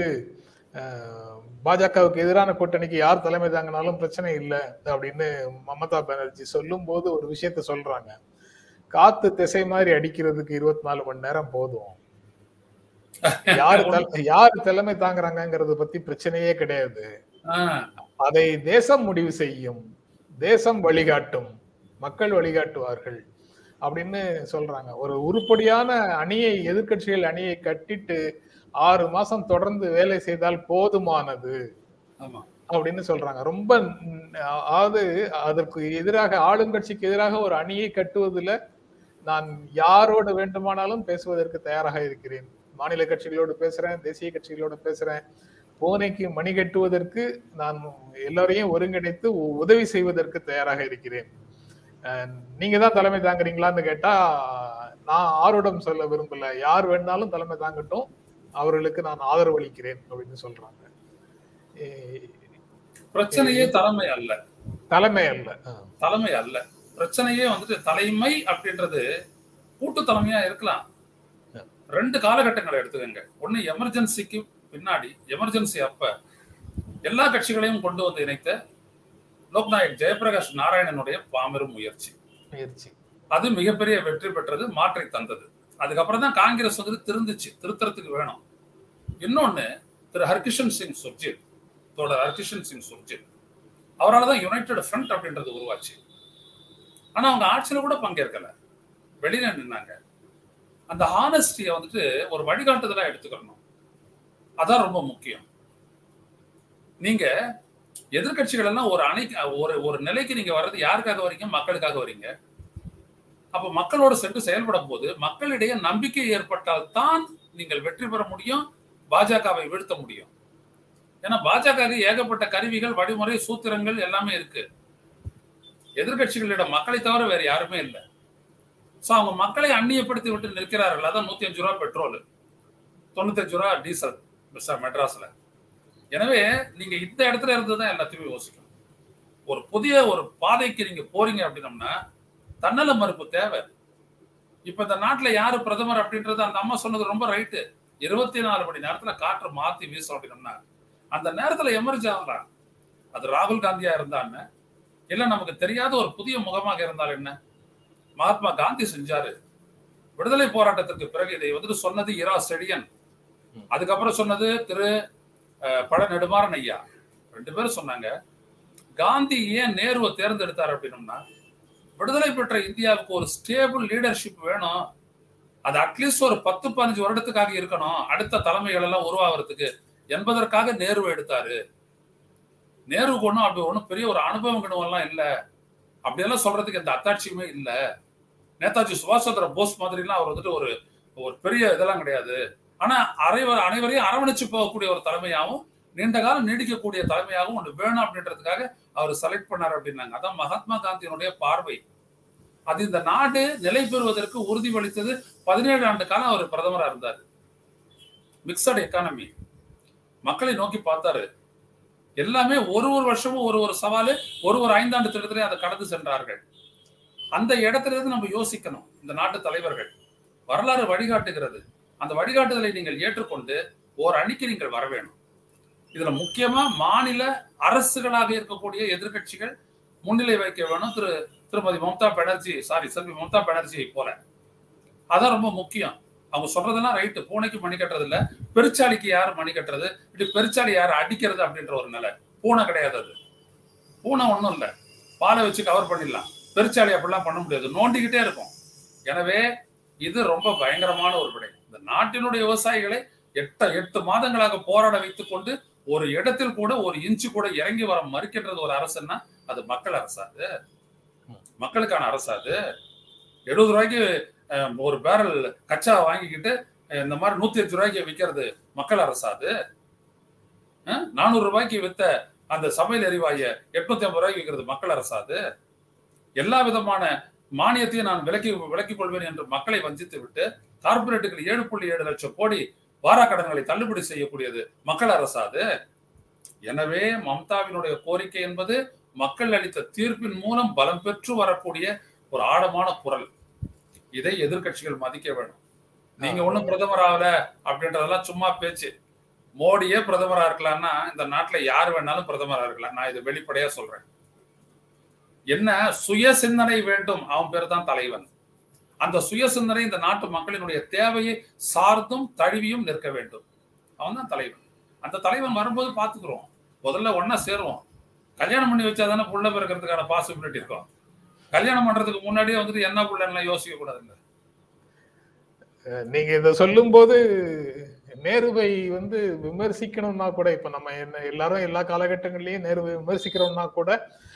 Speaker 1: பாஜகவுக்கு எதிரான கூட்டணிக்கு யார் தலைமை தாங்கினாலும் பிரச்சனை இல்லை அப்படின்னு மமதா பானர்ஜி சொல்லும் போது ஒரு விஷயத்த சொல்றாங்க. காத்து திசை மாதிரி அடிக்கிறதுக்கு இருபத்தி நாலு மணி நேரம் போதும். யாரு தல- யாரு தலைமை தாங்குறாங்கங்கறத பத்தி பிரச்சனையே கிடையாது. அதை தேசம் முடிவு செய்யும் தேசம் வழிகாட்டும் மக்கள் வழிகாட்டுவார்கள் அப்படின்னு சொல்றாங்க. ஒரு உருப்படியான அணியை எதிர்க்கட்சிகள் அணியை கட்டிட்டு ஆறு மாசம் தொடர்ந்து வேலை செய்தால் போதுமானது அப்படின்னு சொல்றாங்க. ரொம்ப அதாவது அதற்கு எதிராக ஆளுங்கட்சிக்கு எதிராக ஒரு அணியை கட்டுவதில் நான் யாரோடு வேண்டுமானாலும் பேசுவதற்கு தயாராக இருக்கிறேன். மாநில கட்சிகளோடு பேசுறேன் தேசிய கட்சிகளோடு பேசுறேன். பூனைக்கு மணி கட்டுவதற்கு நான் எல்லாரையும் ஒருங்கிணைத்து உதவி செய்வதற்கு தயாராக இருக்கிறேன். நீங்க தான் தலைமை தாங்குறீங்களான்னு கேட்டா நான் ஆரோடம் சொல்ல விரும்பல. யார் வேணாலும் தலைமை தாங்கட்டும். அவர்களுக்கு நான் ஆதரவு அளிக்கிறேன் அப்படின்னு சொல்றாங்க.
Speaker 2: பிரச்சனையே தலைமை அல்ல.
Speaker 1: தலைமை அல்ல.
Speaker 2: தலைமை அல்ல. பிரச்சனையே வந்துட்டு தலைமை அப்படின்றது கூட்டு தலைமையா இருக்கலாம். ரெண்டு காலகட்டங்களை எடுத்துக்கங்க. ஒண்ணு எமர்ஜென்சிக்கு பின்னாடி எமர்ஜென்சி அப்ப எல்லா கட்சிகளையும் கொண்டு வந்து இணைத்த லோக்நாயக் ஜெயபிரகாஷ் நாராயணனுடைய பாமெரும் முயற்சி.
Speaker 1: முயற்சி.
Speaker 2: அது மிகப்பெரிய வெற்றி பெற்றது மாற்றி தந்தது. அதுக்கப்புறம் தான் காங்கிரஸ் வந்து திருந்துச்சு திருத்தறதுக்கு வேணும். இன்னொன்னு திரு ஹர்கிஷன் சிங் சுர்ஜித் தோழர் ஹர்கிஷன் சிங் சுர்ஜித் அவரால் தான் யுனைடெட் ஃப்ரண்ட் அப்படின்றது உருவாச்சு. ஆனா அவங்க ஆட்சியில கூட பங்கேற்கல. வெளியில நின்னாங்க. அந்த ஹானஸ்டியை வந்துட்டு ஒரு வழிகாட்டுதலாக எடுத்துக்கணும். அதான் ரொம்ப முக்கியம். நீங்க எதிர்கட்சிகள் எல்லாம் ஒரு அணை ஒரு ஒரு நிலைக்கு நீங்க வர்றது யாருக்காக வரீங்க மக்களுக்காக வரீங்க அப்ப மக்களோடு சென்று செயல்படும் போது மக்களிடையே நம்பிக்கை ஏற்பட்டால் தான் நீங்கள் வெற்றி பெற முடியும் பாஜகவை வீழ்த்த முடியும். ஏன்னா பாஜக ஏகப்பட்ட கருவிகள் வழிமுறை சூத்திரங்கள் எல்லாமே இருக்கு. எதிர்கட்சிகளிடம் மக்களை தவிர வேற யாருமே இல்லை. ஸோ அவங்க மக்களை அந்நியப்படுத்தி விட்டு நிற்கிறார்கள். அதான் நூற்றி அஞ்சு ரூபா பெட்ரோல் தொண்ணூத்தஞ்சு ரூபா டீசல் மிஸ்டர் மெட்ராஸில். எனவே நீங்கள் இந்த இடத்துல இருந்து தான் எல்லாத்தையுமே யோசிக்கணும். ஒரு புதிய ஒரு பாதைக்கு நீங்கள் போறீங்க அப்படின்னம்னா தன்னல மறுப்பு தேவை. இப்போ இந்த நாட்டில் யார் பிரதமர் அப்படின்றது அந்த அம்மா சொன்னது ரொம்ப ரைட்டு இருபத்தி நாலு மணி நேரத்தில் காற்று மாற்றி வீசும் அப்படின்னம்னா அந்த நேரத்தில் எமர்ஜ் ஆகலாம் அது ராகுல் காந்தியா இருந்தான்னு இல்லை நமக்கு தெரியாத ஒரு புதிய முகமாக இருந்தால் என்ன? மகாத்மா காந்தி செஞ்சாரு. விடுதலை போராட்டத்திற்கு பிறகு இதை வந்துட்டு சொன்னது இரா செடியன் அதுக்கப்புறம் சொன்னது திரு பழ நெடுமாறன் ஐயா. ரெண்டு பேரும் சொன்னாங்க காந்தி ஏன் நேருவை தேர்ந்தெடுத்தார் அப்படின்னம்னா விடுதலை பெற்ற இந்தியாவுக்கு ஒரு ஸ்டேபிள் லீடர்ஷிப் வேணும். அது அட்லீஸ்ட் ஒரு பத்து பதினஞ்சு வருடத்துக்காக இருக்கணும். அடுத்த தலைமைகள் எல்லாம் உருவாகிறதுக்கு என்பதற்காக நேருவை எடுத்தாரு. நேருவுக்கு ஒன்றும் அப்படி ஒன்றும் பெரிய ஒரு அனுபவம் கிணவெல்லாம் இல்லை. அப்படியெல்லாம் சொல்றதுக்கு எந்த அத்தாட்சியுமே இல்லை. நேதாஜி சுபாஷ் சந்திர போஸ் மாதிரிலாம் அவர் வந்துட்டு ஒரு ஒரு பெரிய இதெல்லாம் கிடையாது. ஆனா அரைவர் அனைவரையும் அரவணைச்சு போகக்கூடிய ஒரு தலைமையாகவும் நீண்ட காலம் நீடிக்கக்கூடிய தலைமையாகவும் ஒன்று வேணும் அப்படின்றதுக்காக அவர் செலக்ட் பண்ணார் அப்படின்னாங்க. அதான் மகாத்மா காந்தியினுடைய பார்வை. அது இந்த நாடு நிலை பெறுவதற்கு உறுதியளித்தது பதினேழு ஆண்டு காலம் அவர் பிரதமரா இருந்தார். மிக்சட் எக்கானமி மக்களை நோக்கி பார்த்தாரு. எல்லாமே ஒரு ஒரு வருஷமும் ஒரு ஒரு சவாலு ஒரு ஒரு ஐந்தாண்டு திட்டத்திலே அதை கடந்து சென்றார்கள். அந்த இடத்துல இருந்து நம்ம யோசிக்கணும். இந்த நாட்டு தலைவர்கள் வரலாறு வழிகாட்டுகிறது. அந்த வழிகாட்டுதலை நீங்கள் ஏற்றுக்கொண்டு ஓர் அணிக்கு நீங்கள் வர வேணும். இதுல முக்கியமா மாநில அரசுகளாக இருக்கக்கூடிய எதிர்க்கட்சிகள் முன்னிலை வைக்க வேணும். திரு திருமதி மம்தா பானர்ஜி சாரி செல்வி மம்தா பானர்ஜியை போல. அதான் ரொம்ப முக்கியம். அவங்க சொல்றதெல்லாம் ரைட்டு பூனைக்கு மணி கட்டுறது இல்ல பெருச்சாலிக்கு யாரு மணி கட்டுறது? இப்படி பெருச்சாலி யாரு அடிக்கிறது அப்படின்ற ஒரு நிலை. பூனை கிடையாது அது. பூனை ஒன்றும் இல்லை. பாலை வச்சு கவர் பண்ணிடலாம். பெருச்சாலி அப்படிலாம் பண்ண முடியாது. நோண்டிக்கிட்டே இருக்கும். எனவே இது ரொம்ப பயங்கரமான ஒரு விடை. இந்த நாட்டினுடைய விவசாயிகளை எட்ட எட்டு மாதங்களாக போராட வைத்துக் கொண்டு ஒரு இடத்தில் கூட ஒரு இன்ச்சு கூட இறங்கி வர மறுக்கின்றது ஒரு அரசுன்னா அது மக்கள் அரசா அது? மக்களுக்கான அரசா அது? எழுபது ரூபாய்க்கு ஒரு பேரல் கச்சா வாங்கிக்கிட்டு இந்த மாதிரி நூத்தி எட்டு ரூபாய்க்கு விற்கிறது மக்கள் அரசா அது? நானூறு ரூபாய்க்கு வித்த அந்த சமையல் எரிவாய எட்நூத்தி ஐம்பது ரூபாய்க்கு விற்கிறது மக்கள் அரசா அது? எல்லா விதமான மானியத்தையும் நான் விலக்கி விலக்கிக் கொள்வேன் என்று மக்களை வஞ்சித்து விட்டு கார்பரேட்டுகள் ஏழு புள்ளி ஏழு லட்சம் கோடி வாராக்கடன்களை தள்ளுபடி செய்யக்கூடியது மக்கள் அரசாது. எனவே மம்தாவினுடைய கோரிக்கை என்பது மக்கள் அளித்த தீர்ப்பின் மூலம் பலம் பெற்று வரக்கூடிய ஒரு ஆழமான குரல். இதை எதிர்கட்சிகள் மதிக்க வேண்டும். நீங்க ஒண்ணும் பிரதமர் ஆகல அப்படின்றதெல்லாம் சும்மா பேச்சு. மோடியே பிரதமரா இருக்கலாம்னா இந்த நாட்டுல யார் வேணாலும் பிரதமரா இருக்கலாம். நான் இதை வெளிப்படையா சொல்றேன். என்ன? சுய சிந்தனை வேண்டும். அவன் பேர் தான் தலைவன். அந்த சுய சிந்தனை இந்த நாட்டு மக்களினுடைய தேவையை சார்ந்தும் தழுவியும் நிற்க வேண்டும். அவன் தான் தலைவன். அந்த தலைவன் வரும்போது பாத்துக்கிறோம் முதல்ல ஒன்னா சேருவோம். கல்யாணம் பண்ணி வச்சா தானே புள்ள பிறக்கிறதுக்கான பாசிபிலிட்டி இருக்கும். கல்யாணம் பண்றதுக்கு முன்னாடியே வந்துட்டு என்ன புள்ளன்னு யோசிக்க கூடாதுங்க.
Speaker 1: நீங்க இத சொல்லும் போது நேருவை வந்து விமர்சிக்கணும்னா கூட இப்ப நம்ம என்ன எல்லாரும் எல்லா காலகட்டங்கள்லயும் நேருவை விமர்சிக்கிறோம்னா கூட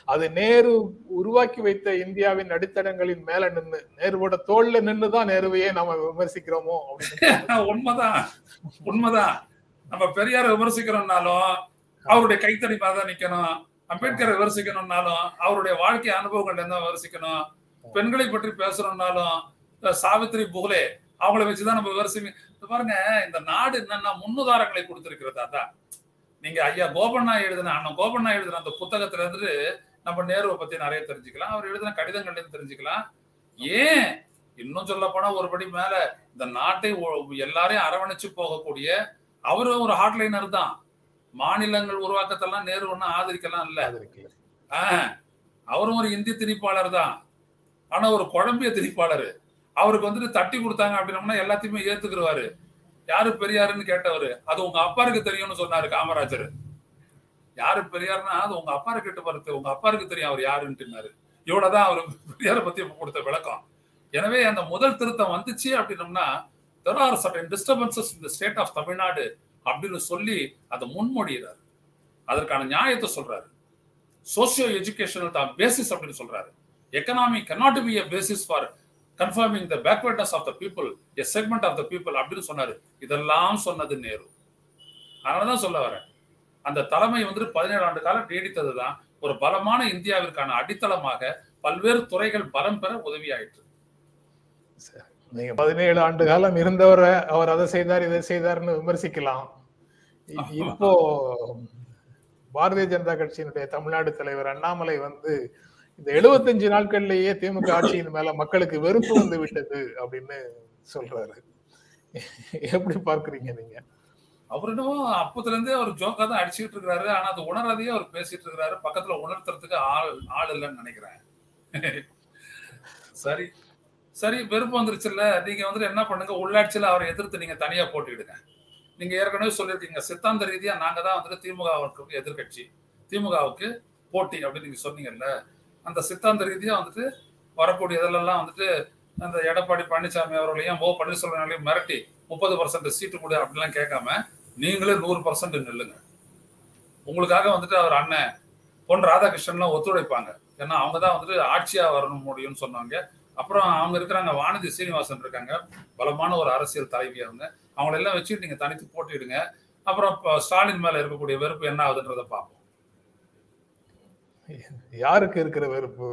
Speaker 1: அது நேரு உருவாக்கி வைத்த இந்தியாவின் அடித்தடங்களின் மேல நின்னு நேருவோட தோல்ல நின்றுதான் நேருவையே நம்ம விமர்சிக்கிறோமோ
Speaker 2: உண்மைதான். உண்மைதான். நம்ம பெரியார விமர்சிக்கிறோம்னாலும் அவருடைய கைத்தடி தான் நிக்கணும். அம்பேத்கரை விமர்சிக்கணும்னாலும் அவருடைய வாழ்க்கை அனுபவங்கள் என்ன விமர்சிக்கணும். பெண்களை பற்றி பேசணும்னாலும் சாவித்ரி சாவித்திரி அவங்கள வச்சுதான் நம்ம விமர்சிக்க பாருங்க இந்த நாடு என்னன்னா முன்னுதாரங்களை கொடுத்திருக்கிறதா தான் நீங்க ஐயா கோபண்ணா எழுதின அண்ணன் கோபண்ணா எழுதின அந்த புத்தகத்துல இருந்து நம்ம நேருவை பத்தி நிறைய தெரிஞ்சுக்கலாம். அவர் எழுதின கடிதங்கள்ல இருந்து தெரிஞ்சுக்கலாம். ஏன்? இன்னும் சொல்ல போனா ஒருபடி மேல இந்த நாட்டை எல்லாரையும் அரவணைச்சு போகக்கூடிய அவரும் ஒரு ஹாட்லைனர் தான். மாநிலங்கள் உருவாக்கத்தெல்லாம் நேரு ஒன்னும் ஆதரிக்கலாம் இல்ல. அவரும் ஒரு இந்தி திணிப்பாளர் தான். ஆனா ஒரு குழம்பிய திணிப்பாளர். அவருக்கு வந்துட்டு தட்டி கொடுத்தாங்க அப்படின்னோம்னா எல்லாத்தையுமே ஏத்துக்குருவாரு. யாரு பெரியாருன்னு கேட்டவரு. அது உங்க அப்பாருக்கு தெரியும்னு சொன்னாரு காமராஜர். யாரு பெரியாருன்னா அது உங்க அப்பாரு கிட்ட வருது உங்க அப்பாருக்கு தெரியும் அவர் யாருன்ட்டுனாரு. இவ்வளவுதான் அவர் பெரியார பத்தி கொடுத்த விளக்கம். எனவே அந்த முதல் திருத்தம் வந்துச்சு அப்படின்னம்னா தெர் ஆர் சர்டன் டிஸ்டர்பன்சஸ் இந்த ஸ்டேட் ஆஃப் தமிழ்நாடு அப்படின்னு சொல்லி அதை முன்மொழிகிறார். அதற்கான நியாயத்தை சொல்றாரு. சோசியோ எஜுகேஷனல் தான் பேசிஸ் அப்படின்னு சொல்றாரு. Economy cannot be a basis for conforming the backwardness of the people a segment of the people அப்படின்னு சொன்னாரு. இதெல்லாம் சொன்னது நேரு. அதனாலதான் சொல்ல வரேன். அந்த தலைமை வந்துட்டு பதினேழு ஆண்டு காலம் நீடித்தது தான் ஒரு பலமான இந்தியாவிற்கான அடித்தளமாக பல்வேறு துறைகள் பலம் பெற உதவியாயிற்று.
Speaker 1: நீங்க பதினேழு ஆண்டு காலம் இருந்தவரை அவர் அதை செய்தார் இதை செய்தார்னு விமர்சிக்கலாம். இப்போ பாரதிய ஜனதா கட்சியினுடைய தமிழ்நாடு தலைவர் அண்ணாமலை வந்து இந்த 75 நாட்கள்லயே திமுக ஆட்சியின் மேல மக்களுக்கு வெறுப்பு வந்து விட்டது அப்படின்னு சொல்றாரு. எப்படி பார்க்கறீங்க நீங்க?
Speaker 2: அவர் என்னவோ அப்பத்துல இருந்தே அவர் ஜோக்கா தான் அடிச்சுட்டு இருக்காரு. ஆனா அது உணராதையே அவர் பேசிட்டு இருக்கிறாரு பக்கத்துல உணர்த்துறதுக்கு ஆள் ஆள் இல்லைன்னு நினைக்கிறேன். சரி. சரி வெறுப்பு வந்துருச்சுல்ல நீங்க வந்துட்டு என்ன பண்ணுங்க? உள்ளாட்சியில அவரை எதிர்த்து நீங்க தனியா போட்டிடுங்க நீங்க ஏற்கனவே சொல்லியிருக்கீங்க சித்தாந்த ரீதியா நாங்க தான் வந்துட்டு திமுகவுக்கு எதிர்க்கட்சி திமுகவுக்கு போட்டி அப்படின்னு நீங்க சொன்னீங்கல்ல. அந்த சித்தாந்த ரீதியா வந்துட்டு வரக்கூடிய இதெல்லாம் வந்துட்டு அந்த எடப்பாடி பழனிசாமி அவர்களையும் ஓ பன்னீர்செல்வம் மிரட்டி முப்பது பர்சன்ட் சீட்டு கொடு அப்படிலாம் கேட்காம நீங்களே நூறு பர்சன்ட் நில்லுங்க. உங்களுக்காக வந்துட்டு அவர் அண்ணன் பொன் ராதாகிருஷ்ணன்லாம் ஒத்துழைப்பாங்க. ஏன்னா அவங்க தான் வந்துட்டு ஆட்சியா வரணும் முடியும்னு சொன்னாங்க. அப்புறம் அவங்க இருக்கிறாங்க வானதி சீனிவாசன் இருக்காங்க. பலமான ஒரு அரசியல் தலைவி அவங்க. அவங்கள எல்லாம் வச்சுட்டு நீங்க தனித்து போட்டிடுங்க அப்புறம் ஸ்டாலின் மேல இருக்கக்கூடிய வெறுப்பு என்ன ஆகுதுன்றதை பார்ப்போம்.
Speaker 1: யாருக்கு இருக்கிற வெறுப்பு?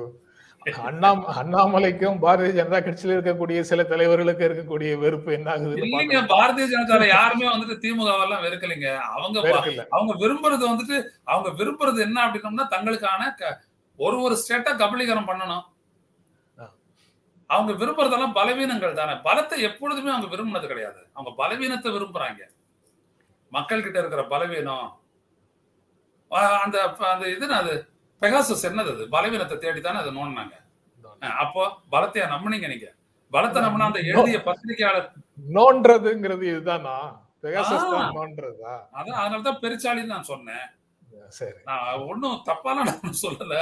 Speaker 1: அண்ணா அண்ணாமலைக்கும் பாரதிய ஜனதா கட்சியில இருக்கக்கூடிய சில தலைவர்களுக்கு இருக்கக்கூடிய வெறுப்பு என்ன பார்க்கணும்.
Speaker 2: பாரதிய ஜனதால யாருமே வந்துட்டு திமுக எல்லாம் வெறுக்கலைங்க. அவங்க. அவங்க விரும்புறது வந்துட்டு அவங்க விரும்புறது என்ன அப்படின்னம்னா தங்களுக்கான ஒரு ஒரு ஸ்டேட்டா கபலீகரம் பண்ணணும். அவங்க விரும்புறதெல்லாம் பலவீனங்கள் தானே. பலத்தை எப்பொழுதுமே அவங்க விரும்பினது கிடையாது. அவங்க பலவீனத்தை விரும்புறாங்க. மக்கள் கிட்ட இருக்கிற பலவீனம். அந்த அந்த இது அது? பெகாசஸ் என்னது அது? பலவீனத்தை தேடி தானே அதை நோண்டினாங்க. அப்போ பலத்தையா நம்புனீங்க நீங்க பலத்தை நம்பினா அந்த எழுதிய பத்திரிகையாளர்
Speaker 1: நோன்றதுங்கிறது இதுதானா பெகாசஸ். தான் நோன்றதா
Speaker 2: அதான் அதனாலதான் பெருச்சாலின்னு நான் சொன்னேன்.
Speaker 1: சரி.
Speaker 2: நான் ஒன்னும் தப்பாலாம் நான் சொல்லல.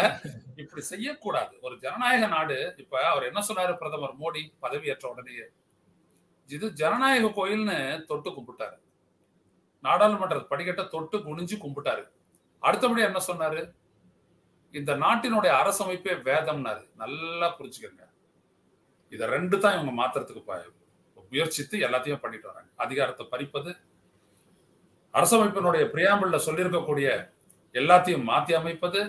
Speaker 2: இப்படி செய்யக்கூடாது. ஒரு ஜனநாயக நாடு இப்ப அவர் என்ன சொன்னாரு பிரதமர் மோடி பதவியேற்ற உடனேயே இது ஜனநாயக கோயில்னு தொட்டு கும்பிட்டாரு. நாடாளுமன்ற படிக்கட்டை தொட்டு குனிஞ்சு கும்பிட்டாரு. அடுத்தபடி என்ன சொன்னாரு? இந்த நாட்டினுடைய அரசமைப்பே வேதம்னாரு. நல்லா புரிஞ்சுக்கங்க. இதை ரெண்டு தான் இவங்க மாத்துறதுக்கு முயற்சித்து எல்லாத்தையும் பண்ணிட்டு வராங்க. அதிகாரத்தை பறிப்பது அரசமைப்பினுடைய பிரியாம்பிள்ல சொல்லியிருக்கக்கூடிய எல்லாத்தையும் மாத்தி அமைப்பது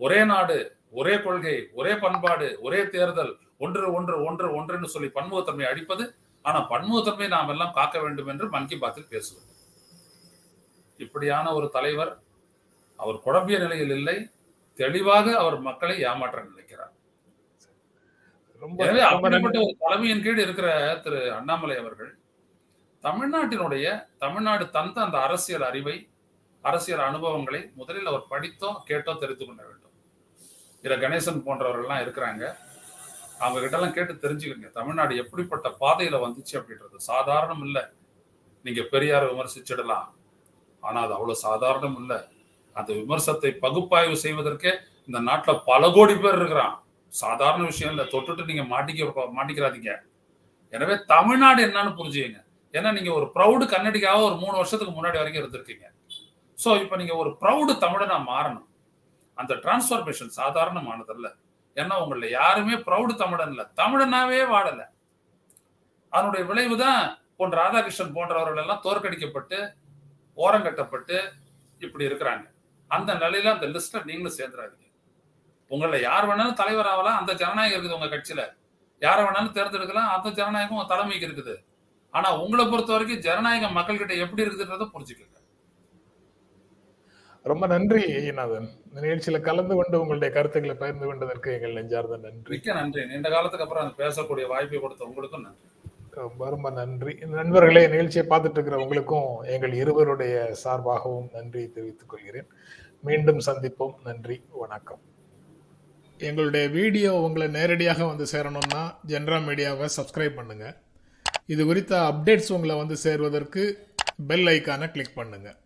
Speaker 2: ஒரே நாடு ஒரே கொள்கை ஒரே பண்பாடு ஒரே தேர்தல் ஒன்று ஒன்று ஒன்று ஒன்றுன்னு சொல்லி பன்முகத்தன்மை அடிப்பது ஆனா பன்முகத்தன்மை நாம் எல்லாம் காக்க வேண்டும் என்று மன் கி பாத்தில் பேசுவது. இப்படியான ஒரு தலைவர் அவர் குழம்பிய நிலையில் இல்லை தெளிவாக அவர் மக்களை ஏமாற்ற நினைக்கிறார்.
Speaker 1: ரொம்ப
Speaker 2: எனவே அப்படிப்பட்ட ஒரு தலைமையின் கீழ் இருக்கிற திரு அண்ணாமலை அவர்கள் தமிழ்நாட்டினுடைய தமிழ்நாடு தந்த அந்த அரசியல் அறிவை அரசியல் அனுபவங்களை முதலில் அவர் படித்தோ கேட்டோ தெரிந்து கொள்ள வேண்டும். இதுல கணேசன் போன்றவர்கள்லாம் இருக்கிறாங்க. அவங்க கிட்ட எல்லாம் கேட்டு தெரிஞ்சுக்கங்க. தமிழ்நாடு எப்படிப்பட்ட பாதையில வந்துச்சு அப்படின்றது சாதாரணம் இல்ல. நீங்க பெரியார் விமர்சிச்சிடலாம். ஆனா அது அவ்வளவு சாதாரணம் இல்ல. அந்த விமர்சத்தை பகுப்பாய்வு செய்வதற்கே இந்த நாட்டில் பல கோடி பேர் இருக்கிறான். சாதாரண விஷயம் இல்லை. தொட்டுட்டு நீங்க மாட்டிக்க மாட்டிக்கிறாதீங்க. எனவே தமிழ்நாடு என்னன்னு புரிஞ்சுங்க ஏன்னா நீங்க ஒரு ப்ரௌடு கன்னடிக்காக ஒரு மூணு வருஷத்துக்கு முன்னாடி வரைக்கும் இருந்திருக்கீங்க. ஸோ இப்போ நீங்க ஒரு ப்ரௌடு தமிழனா மாறணும். அந்த டிரான்ஸ்ஃபர்மேஷன் சாதாரணமானதல்ல. ஏன்னா உங்களில் யாருமே ப்ரௌடு தமிழன் இல்லை. தமிழனாவே வாடலை அதனுடைய விளைவு தான் பொன் ராதாகிருஷ்ணன் போன்றவர்கள் எல்லாம் தோற்கடிக்கப்பட்டு ஓரங்கட்டப்பட்டு இப்படி இருக்கிறாங்க. அந்த நிலையில அந்த லிஸ்ட்ல நீங்களும் சேர்ந்துடாதீங்க. உங்களை யார் வேணாலும் தலைவர் ஆகலாம் அந்த ஜனநாயகம் இருக்குது உங்க கட்சியில. யாரை வேணாலும் தேர்ந்தெடுக்கலாம் அந்த ஜனநாயகம் உங்க தலைமைக்கு இருக்குது. ஆனா உங்களை பொறுத்த வரைக்கும் ஜனநாயகம் மக்கள்கிட்ட எப்படி இருக்குதுன்றத புரிஞ்சுக்கங்க.
Speaker 1: ரொம்ப நன்றி ஐயநாதன் இந்த நிகழ்ச்சியில கலந்து கொண்டு உங்களுடைய கருத்துக்களை பகிர்ந்து கொண்டதற்கு எங்கள் நெஞ்சார்ந்த நன்றி.
Speaker 2: மிக்க நன்றி. நீண்ட காலத்துக்கு அப்புறம் பேசக்கூடிய வாய்ப்பை கொடுத்த உங்களுக்கும் நன்றி.
Speaker 1: ரொம்ப நன்றி. நண்பர்களே நிகழ்ச்சியை பார்த்துட்டு இருக்கிற உங்களுக்கும் எங்கள் இருவருடைய சார்பாகவும் நன்றி தெரிவித்துக் கொள்கிறேன். மீண்டும் சந்திப்போம். நன்றி. வணக்கம். எங்களுடைய வீடியோ உங்களை நேரடியாக வந்து சேரணும்னா ஜென்ரா மீடியாவை சப்ஸ்கிரைப் பண்ணுங்கள் இது குறித்த அப்டேட்ஸ் உங்களை வந்து சேர்வதற்கு பெல் ஐக்கானை கிளிக் பண்ணுங்கள்